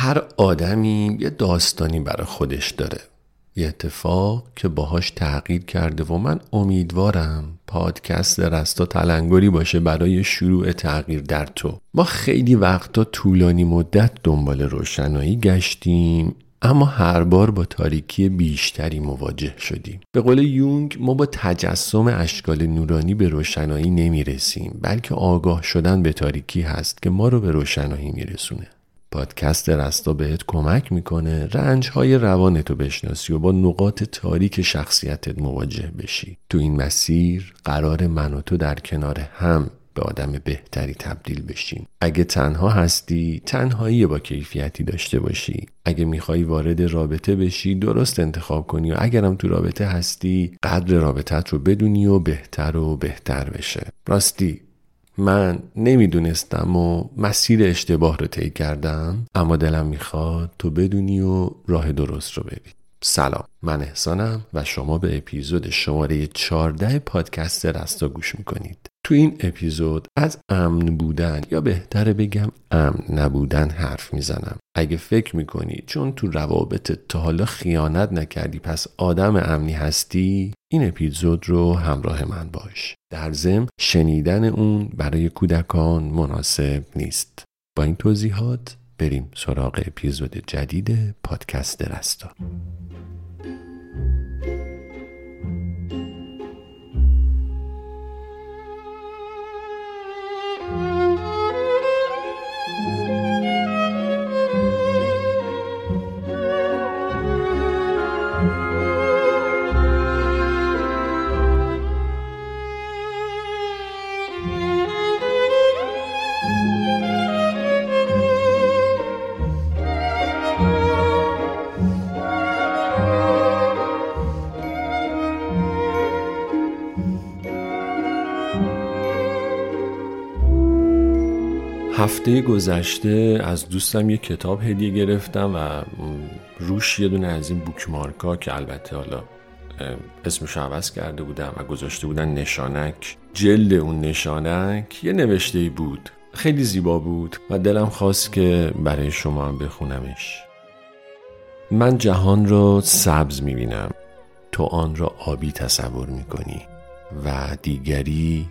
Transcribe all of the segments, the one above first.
هر آدمی یه داستانی برای خودش داره. یه اتفاق که باهاش تغییر کرده و من امیدوارم پادکست رستا تلنگری باشه برای شروع تغییر در تو. ما خیلی وقتا طولانی مدت دنبال روشنایی گشتیم اما هر بار با تاریکی بیشتری مواجه شدیم. به قول یونگ ما با تجسم اشکال نورانی به روشنایی نمی رسیم بلکه آگاه شدن به تاریکی هست که ما رو به روشنایی میرسونه. پادکست رستا بهت کمک می‌کنه رنج های روانتو بشناسی و با نقاط تاریک شخصیتت مواجه بشی. تو این مسیر قرار من و تو در کنار هم به آدم بهتری تبدیل بشیم. اگه تنها هستی تنهایی با کیفیتی داشته باشی. اگه می‌خوای وارد رابطه بشی درست انتخاب کنی و اگرم تو رابطه هستی قدر رابطت رو بدونی و بهتر و بهتر بشه. راستی من نمی‌دونستم و مسیر اشتباه رو طی کردم اما دلم می‌خواد تو بدونی و راه درست رو بری سلام. من احسانم و شما به اپیزود شماره 14 پادکست رستا گوش می‌کنید. تو این اپیزود از امن بودن یا بهتره بگم امن نبودن حرف می‌زنم. اگه فکر می‌کنی چون تو روابط تا حالا خیانت نکردی پس آدم امنی هستی این اپیزود رو همراه من باش. در ضمن شنیدن اون برای کودکان مناسب نیست. با این توضیحات بریم سراغ اپیزود جدید پادکست رستا. هفته گذشته از دوستم یه کتاب هدیه گرفتم و روش یه دونه از این بوکمارکا که البته حالا اسمش عوض کرده بودم و گذاشته بودن نشانک جلد اون نشانک یه نوشته بود. خیلی زیبا بود و دلم خواست که برای شما هم بخونمش. من جهان را سبز می‌بینم تو آن را آبی تصور می‌کنی و دیگری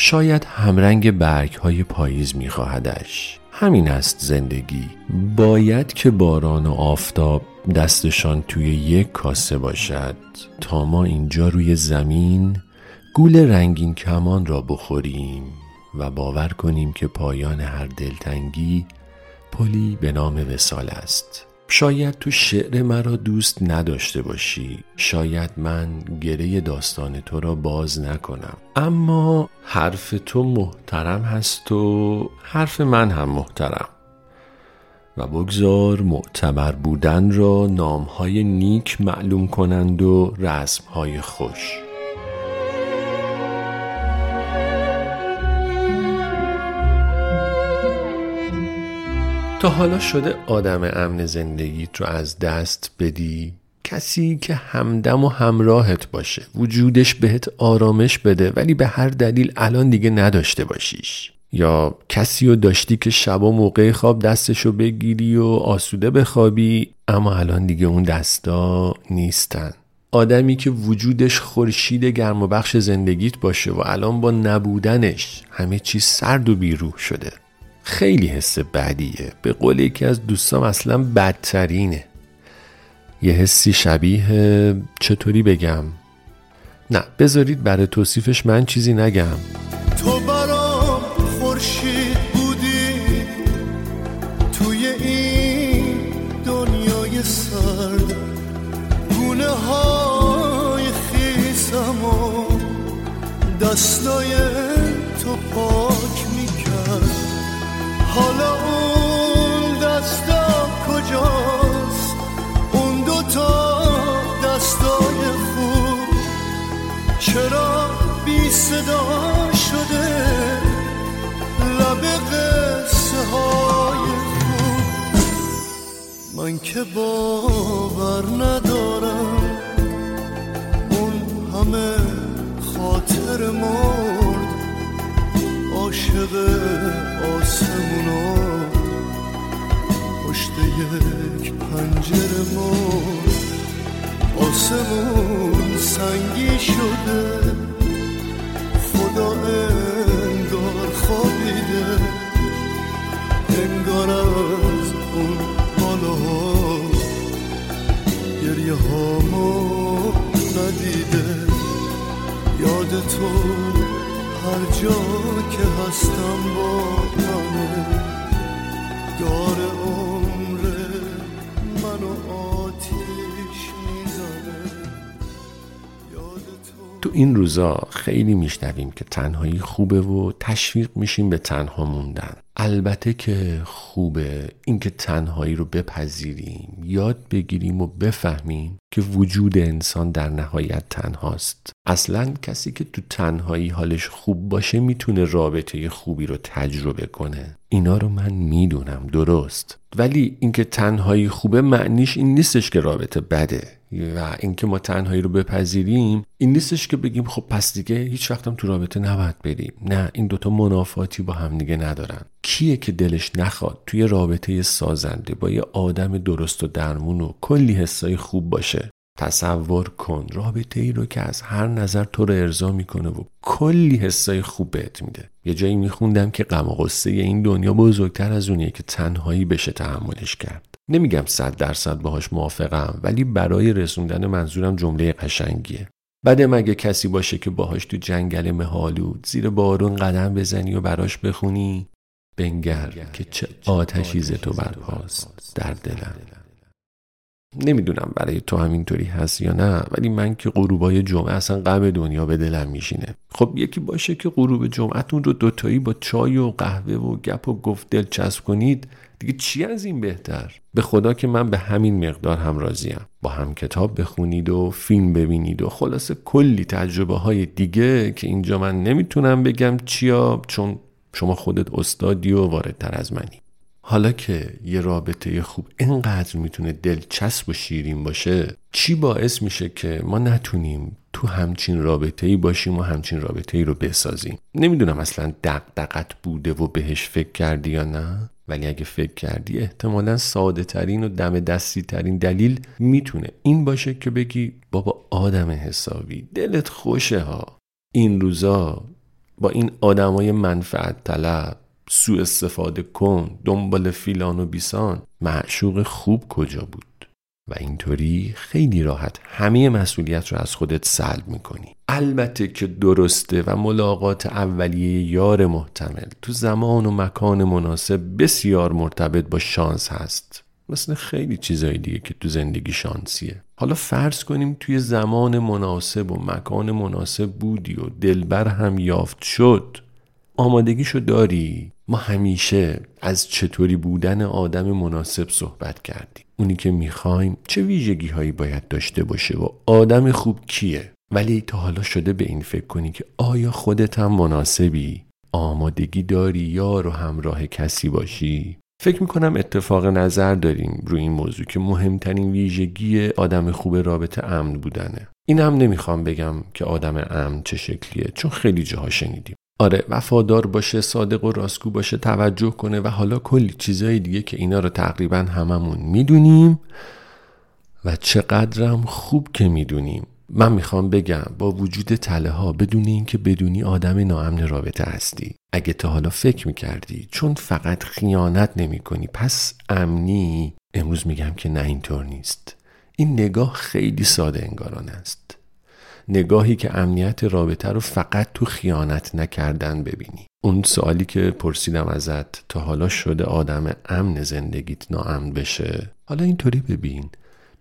شاید همرنگ برگ های پاییز میخواهدش. همین است زندگی. باید که باران و آفتاب دستشان توی یک کاسه باشد تا ما اینجا روی زمین گول رنگین کمان را بخوریم و باور کنیم که پایان هر دلتنگی پلی به نام وسال است. شاید تو شعر مرا دوست نداشته باشی. شاید من گره داستان تو را باز نکنم. اما حرف تو محترم هست و حرف من هم محترم. و بگذار معتبر بودن را نامهای نیک معلوم کنند و رسمهای خوش. تا حالا شده آدم امن زندگیت رو از دست بدی؟ کسی که همدم و همراهت باشه وجودش بهت آرامش بده ولی به هر دلیل الان دیگه نداشته باشیش. یا کسی رو داشتی که شبا موقع خواب دستشو بگیری و آسوده بخوابی اما الان دیگه اون دستا نیستن. آدمی که وجودش خورشید گرم و بخش زندگیت باشه و الان با نبودنش همه چیز سرد و بیروح شده. خیلی حس بدیه. به قول یکی از دوستام اصلا بدترینه. یه حسی شبیه چطوری بگم؟ نه بذارید برای توصیفش من چیزی نگم. تو برام خورشید بودی. توی این دنیای سرد. گونه های خیزم و دستای حالا اون دستا کجاست؟ اون دوتا دستای خوب. چرا بی صدا شده؟ لب قصه های خوب. من که باور ندارم. اون همه خاطر مرد عاشق آسمونا پشت یک پنجره مرد آسمون سنگی شده. خدا انگار خوابیده. انگار از اون بالاها گریه هامو ندیده. یاد تو هر جا که هستم با دار عمر منو آتیش می‌زنه. تو این روزا خیلی میشنویم که تنهایی خوبه و تشویق میشیم به تنها موندن. البته که خوبه اینکه تنهایی رو بپذیریم یاد بگیریم و بفهمیم که وجود انسان در نهایت تنهاست. اصلا کسی که تو تنهایی حالش خوب باشه می‌تونه رابطه خوبی رو تجربه کنه. اینا رو من می‌دونم درست. ولی اینکه تنهایی خوبه معنیش این نیستش که رابطه بده. و اینکه ما تنهایی رو بپذیریم این نیستش که بگیم خب پس دیگه هیچ وقتم تو رابطه نباید بریم. نه این دوتا منافاتی با هم دیگه ندارن. کیه که دلش نخواد توی رابطه سازنده با یه آدم درست و درمون و کلی حسای خوب باشه؟ تصور کن رابطه ای رو که از هر نظر تو رو ارضا می‌کنه و کلی حسای خوب بهت میده. یه جایی میخوندم که غم و غصه این دنیا بزرگتر از اونیه که تنهایی بشه تحملش کرد. نمیگم صد درصد باهاش موافقم ولی برای رسوندن منظورم جمله قشنگیه. بعد مگه کسی باشه که باهاش تو جنگل مهالود زیر بارون قدم بزنی و براش بخونی؟ بنگر که چه آتشی ز تو برپاست در دلم. نمی‌دونم برای تو همینطوری هست یا نه ولی من که غروبای جمعه اصلا غم دنیا به دلم میشینه. خب یکی باشه که غروب جمعتون رو دوتایی با چای و قهوه و گپ و گفت دلچسب کنید دیگه چی از این بهتر؟ به خدا که من به همین مقدار هم راضیم با هم کتاب بخونید و فیلم ببینید و خلاصه کلی تجربه های دیگه که اینجا من نمی‌تونم بگم چیا چون شما خودت استادی و واردتر از منی. حالا که یه رابطه خوب اینقدر می‌تونه دلچسب و شیرین باشه چی باعث میشه که ما نتونیم تو همچین رابطه ای باشیم و همچین رابطه ای رو بسازیم؟ نمی‌دونم اصلا دقدقت بوده و بهش فکر کردی یا نه ولی اگه فکر کردی احتمالا ساده ترین و دم دستی ترین دلیل می‌تونه این باشه که بگی بابا آدم حسابی دلت خوشه ها. این روزا با این آدمای منفعت طلب سوء استفاده کن دنبال فیلان و بیسان. معشوق خوب کجا بود؟ و اینطوری خیلی راحت همه مسئولیت رو از خودت سلب می‌کنی. البته که درسته و ملاقات اولیه یار محتمل تو زمان و مکان مناسب بسیار مرتبط با شانس هست. مثل خیلی چیزای دیگه که تو زندگی شانسیه. حالا فرض کنیم توی زمان مناسب و مکان مناسب بودی و دلبر هم یافت شد. آمادگیشو داری؟ ما همیشه از چطوری بودن آدم مناسب صحبت کردیم. اونی که می‌خوایم چه ویژگی هایی باید داشته باشه و آدم خوب کیه؟ ولی تا حالا شده به این فکر کنی که آیا خودت هم مناسبی؟ آمادگی داری یا رو همراه کسی باشی؟ فکر می‌کنم اتفاق نظر داریم روی این موضوع که مهمترین ویژگی آدم خوب رابطه امن بودنه. این هم نمی‌خوام بگم که آدم امن چه شکلیه چون خیلی جاها شنیدیم. آره وفادار باشه صادق و راستگو باشه توجه کنه و حالا کلی چیزهای دیگه که اینا رو تقریبا هممون می‌دونیم و چقدرم خوب که می‌دونیم. من می‌خوام بگم با وجود تله ها بدون اینکه بدونی آدم ناامن رابطه هستی. اگه تا حالا فکر می‌کردی چون فقط خیانت نمی کنی پس امنی امروز میگم که نه اینطور نیست. این نگاه خیلی ساده انگاران است. نگاهی که امنیت رابطه رو فقط تو خیانت نکردن ببینی. اون سوالی که پرسیدم ازت تا حالا شده آدم امن زندگیت ناامن بشه؟ حالا اینطوری ببین.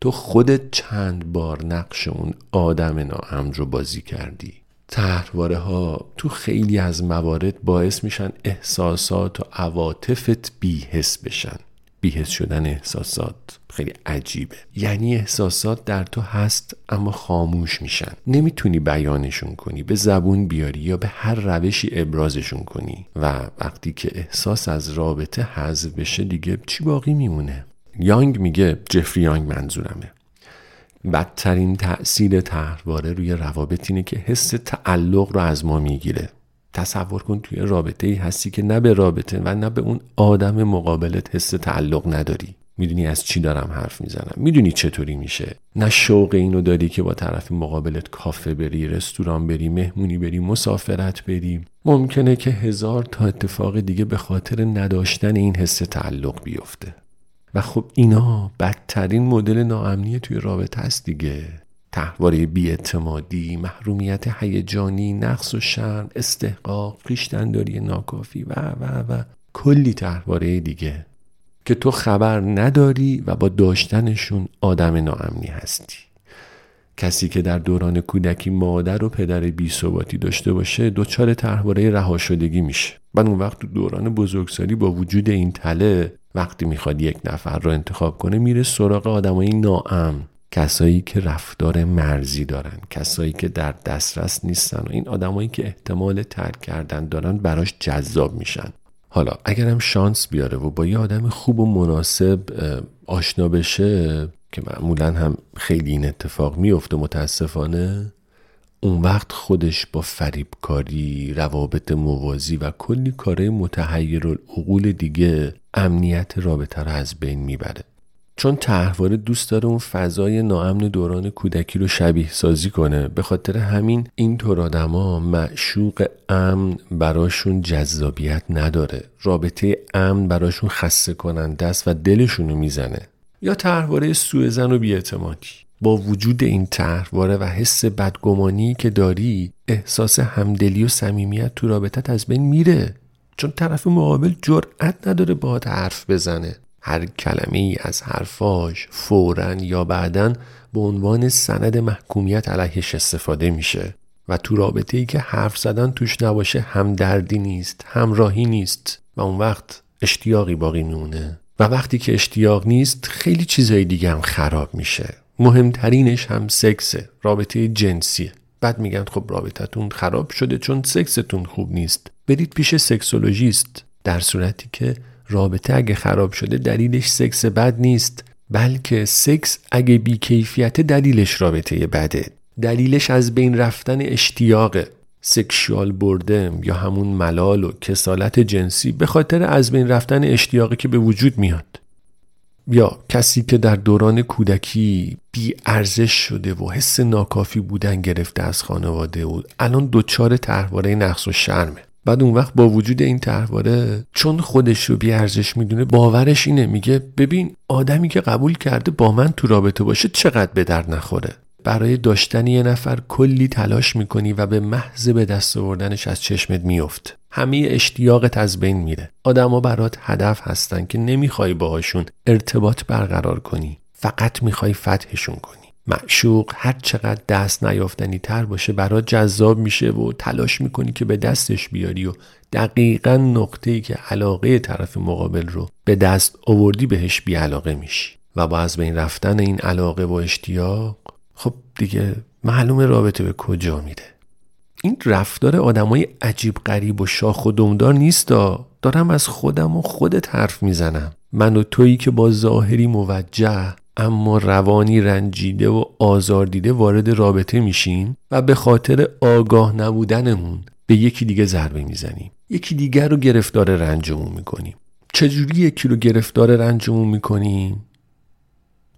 تو خودت چند بار نقش اون آدم ناامن رو بازی کردی؟ تحرواره ها تو خیلی از موارد باعث میشن احساسات و عواطفت بیحس بشن. بیهست شدن احساسات. خیلی عجیبه. یعنی احساسات در تو هست اما خاموش میشن. نمی‌تونی بیانشون کنی. به زبون بیاری یا به هر روشی ابرازشون کنی. و وقتی که احساس از رابطه حذف بشه دیگه چی باقی میمونه؟ یانگ میگه جفری یانگ منظورمه. بدترین تأثیر تحرواره روی روابط اینه که حس تعلق رو از ما می‌گیره. تصور کن توی رابطه ای هستی که نه به رابطه و نه به اون آدم مقابلت حس تعلق نداری. می‌دونی از چی دارم حرف می‌زنم. می‌دونی چطوری میشه. نه شوق اینو داری که با طرف مقابلت کافه بری رستوران بری مهمونی بری مسافرت بری. ممکنه که هزار تا اتفاق دیگه به خاطر نداشتن این حس تعلق بیفته. و خب اینا بدترین مدل ناامنی توی رابطه است دیگه. تحواره بیاعتمادی محرومیت هیجانی نقص و شرم استحقاق خویشتنداری ناکافی و و و کلی تحواره دیگه که تو خبر نداری و با داشتنشون آدم ناامنی هستی. کسی که در دوران کودکی مادر و پدر بی ثباتی داشته باشه دچار تحواره رها شدگی میشه. بعد اون وقت تو دوران بزرگسالی با وجود این تله وقتی می‌خواد یک نفر رو انتخاب کنه میره سراغ آدمای ناامن. کسایی که رفتار مرزی دارن کسایی که در دسترس نیستن و این آدمایی که احتمال ترک کردن دارن براش جذاب میشن. حالا اگرم شانس بیاره و با یه آدم خوب و مناسب آشنا بشه که معمولا هم خیلی این اتفاق میفته متاسفانه اون وقت خودش با فریبکاری، روابط موازی و کلی کاره متحیر العقول دیگه امنیت رابطه رو از بین می‌بره. چون تحواره دوست داره اون فضای ناامن دوران کودکی رو شبیه سازی کنه. به خاطر همین اینطور آدما معشوق امن براشون جذابیت نداره. رابطه امن براشون خسته کننده است و دلشونو می‌زنه. یا تحواره سوء و بیاعتمادی. با وجود این تحواره و حس بدگمانی که داری احساس همدلی و صمیمیت تو رابطت از بین میره. چون طرف مقابل جرأت نداره باهات حرف بزنه. هر کلمه ای از حرفاش فورا یا بعدا به عنوان سند محکومیت علیهش استفاده میشه و تو رابطه ای که حرف زدن توش نباشه همدردی نیست همراهی نیست و اون وقت اشتیاقی باقی میمونه. و وقتی که اشتیاق نیست خیلی چیزای دیگه هم خراب میشه. مهمترینش هم سکسه رابطه جنسیه بعد میگن خب رابطتون خراب شده چون سکستون خوب نیست. برید پیش سکسولوژیست در صورتی که رابطه اگه خراب شده دلیلش سکس بد نیست بلکه سکس اگه بیکیفیت دلیلش رابطه بده. دلیلش از بین رفتن اشتیاقه سکشوال بردم یا همون ملال و کسالت جنسی به خاطر از بین رفتن اشتیاقی که به وجود میاد. یا کسی که در دوران کودکی بی ارزش شده و حس ناکافی بودن گرفته از خانواده و الان دچار تحواره نقص و شرمه. بعد اون وقت با وجود این تحواره چون خودش رو بی ارزش می‌دونه باورش اینه میگه ببین آدمی که قبول کرده با من تو رابطه باشه چقدر به در نخوره. برای داشتن یه نفر کلی تلاش می‌کنی و به محض به دست آوردنش از چشمت میفت همه اشتیاقت از بین میره. آدما برات هدف هستن که نمی‌خوای باهاشون ارتباط برقرار کنی. فقط می‌خوای فتحشون کنی. معشوق هر چقدر دست نیافتنی تر باشه برات جذاب میشه و تلاش می‌کنی که به دستش بیاری و دقیقا نقطه ای که علاقه طرف مقابل رو به دست آوردی بهش بیعلاقه میشی. و با از بین رفتن این علاقه و اشتیاق خب دیگه معلوم رابطه به کجا میره این رفتار آدمای عجیب غریب و شاخ و دمدار نیستا. دارم از خودم و خودت حرف می‌زنم. من و تویی که با ظاهری موجه اما روانی رنجیده و آزار دیده وارد رابطه میشین و به خاطر آگاه نبودنمون به یکی دیگه ضربه می‌زنیم. یکی دیگر رو گرفتار رنجمون می‌کنیم. چجوری یکی رو گرفتار رنجمون می‌کنیم؟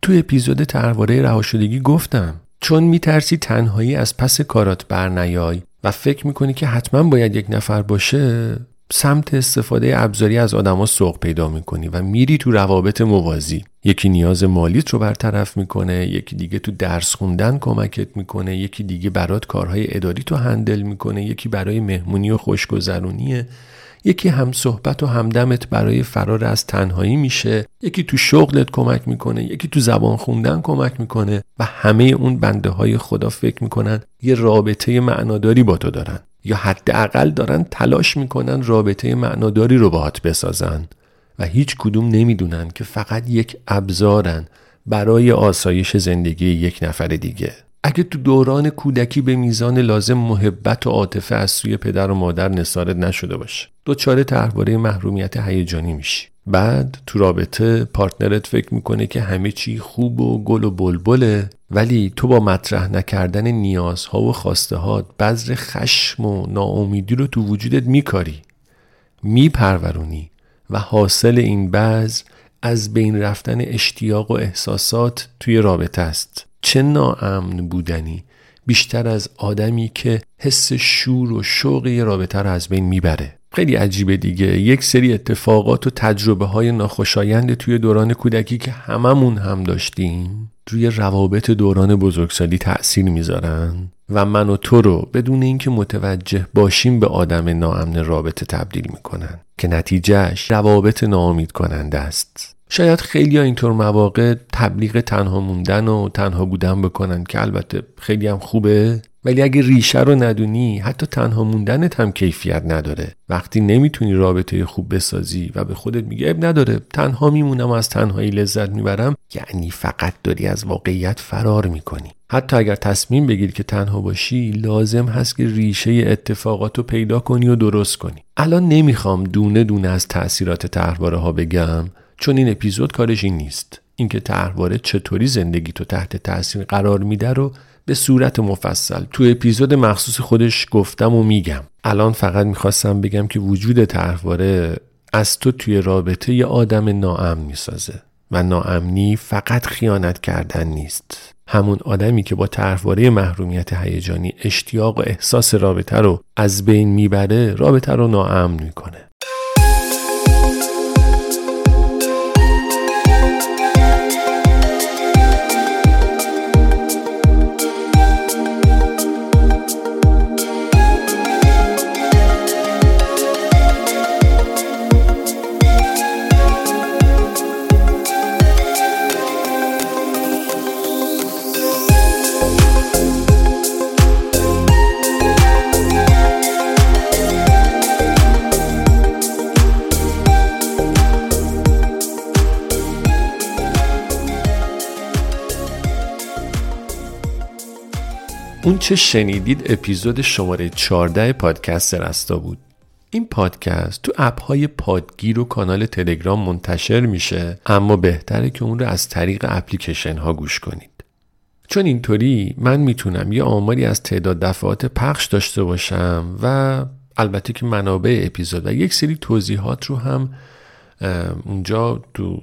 تو اپیزود ترواره رهاشدگی گفتم. چون میترسی تنهایی از پس کارات برنیای و فکر می‌کنی که حتما باید یک نفر باشه سمت استفاده ابزاری از آدما سوق پیدا می‌کنی و میری تو روابط موازی. یکی نیاز مالیت رو برطرف می‌کنه یکی دیگه تو درس خوندن کمکت می‌کنه یکی دیگه برات کارهای اداری تو هندل می‌کنه یکی برای مهمونی و خوشگذرونیه. یکی هم صحبت و همدمت برای فرار از تنهایی میشه. یکی تو شغلت کمک می‌کنه یکی تو زبان خوندن کمک می‌کنه و همه اون بنده های خدا فکر می‌کنن یه رابطه معناداری با تو دارن. یا حداقل دارن تلاش می‌کنن رابطه معناداری رو باهات بسازن. و هیچ کدوم نمی‌دونن که فقط یک ابزارن برای آسایش زندگی یک نفر دیگه. اگه تو دوران کودکی به میزان لازم محبت و عاطفه از سوی پدر و مادر نصارت نشده باشه. دوچاره تحواره محرومیت هیجانی میشی. بعد تو رابطه پارتنرت فکر می‌کنه که همه چی خوب و گل و بلبله ولی تو با مطرح نکردن نیازها و خواسته ها بذر خشم و ناامیدی رو تو وجودت میکاری. میپرورونی و حاصل این بذر از بین رفتن اشتیاق و احساسات توی رابطه است. چه ناامن بودنی؟ بیشتر از آدمی که حس شور و شوق یه رابطه رو از بین می‌بره. خیلی عجیبه دیگه. یک سری اتفاقات و تجربه های ناخوشایند توی دوران کودکی که هممون هم داشتیم روی روابط دوران بزرگسالی تأثیر می‌ذارن. و من و تو رو بدون اینکه متوجه باشیم به آدم ناامن رابطه تبدیل می‌کنن که نتیجهش روابط ناامید کننده است. شاید خیلی اینطور مواقع تبلیغ تنها موندن و تنها بودن بکنن که البته خیلی هم خوبه ولی اگه ریشه رو ندونی حتی تنها موندنت هم کیفیت نداره. وقتی نمی‌تونی رابطه خوب بسازی و به خودت میگه اب نداره تنها میمونم و از تنهایی لذت می‌برم یعنی فقط داری از واقعیت فرار می‌کنی. حتی اگر تصمیم بگیری که تنها باشی لازم هست که ریشه اتفاقات رو پیدا کنی و درست کنی. الان نمی‌خوام دونه دونه از تاثیرات طرحواره ها بگم چون این اپیزود کارش این نیست. اینکه طرحواره چطوری زندگی تو تحت تاثیر قرار میده رو به صورت مفصل تو اپیزود مخصوص خودش گفتم و میگم. الان فقط می‌خواستم بگم که وجود طرحواره از تو توی رابطه یه آدم ناامن می‌سازه و ناامنی فقط خیانت کردن نیست. همون آدمی که با طرحواره محرومیت هیجانی اشتیاق و احساس رابطه رو از بین می‌بره رابطه رو ناامن می‌کنه. اون چه شنیدید اپیزود شماره 14 پادکست رستا بود. این پادکست تو اپ های پادگیر و کانال تلگرام منتشر میشه اما بهتره که اون رو از طریق اپلیکیشن ها گوش کنید. چون اینطوری من می‌تونم یه آماری از تعداد دفعات پخش داشته باشم و البته که منابع اپیزود و یک سری توضیحات رو هم اونجا تو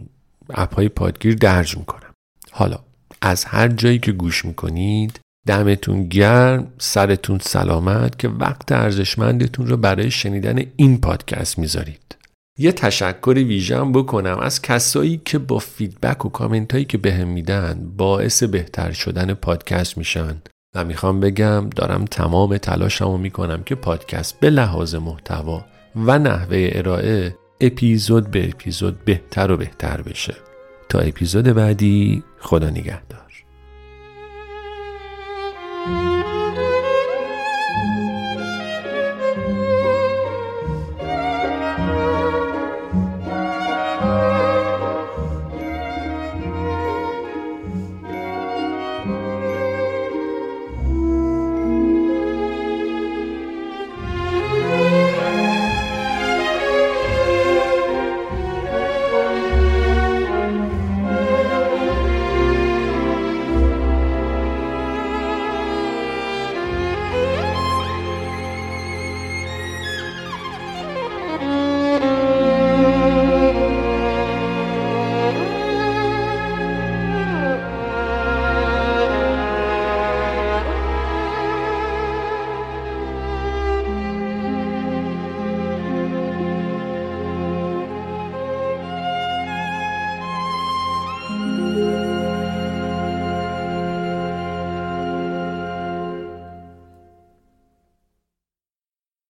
اپ های پادگیر درج می‌کنم. حالا از هر جایی که گوش می‌کنید دمتون گرم سرتون سلامت که وقت ارزشمندتون رو برای شنیدن این پادکست می‌ذارید. یه تشکر ویژم بکنم از کسایی که با فیدبک و کامنت هایی که بهم میدن باعث بهتر شدن پادکست میشن. و می‌خوام بگم دارم تمام تلاشمو می‌کنم که پادکست به لحاظ محتوا و نحوه ارائه اپیزود به اپیزود بهتر و بهتر بشه. تا اپیزود بعدی خدا نگهدار.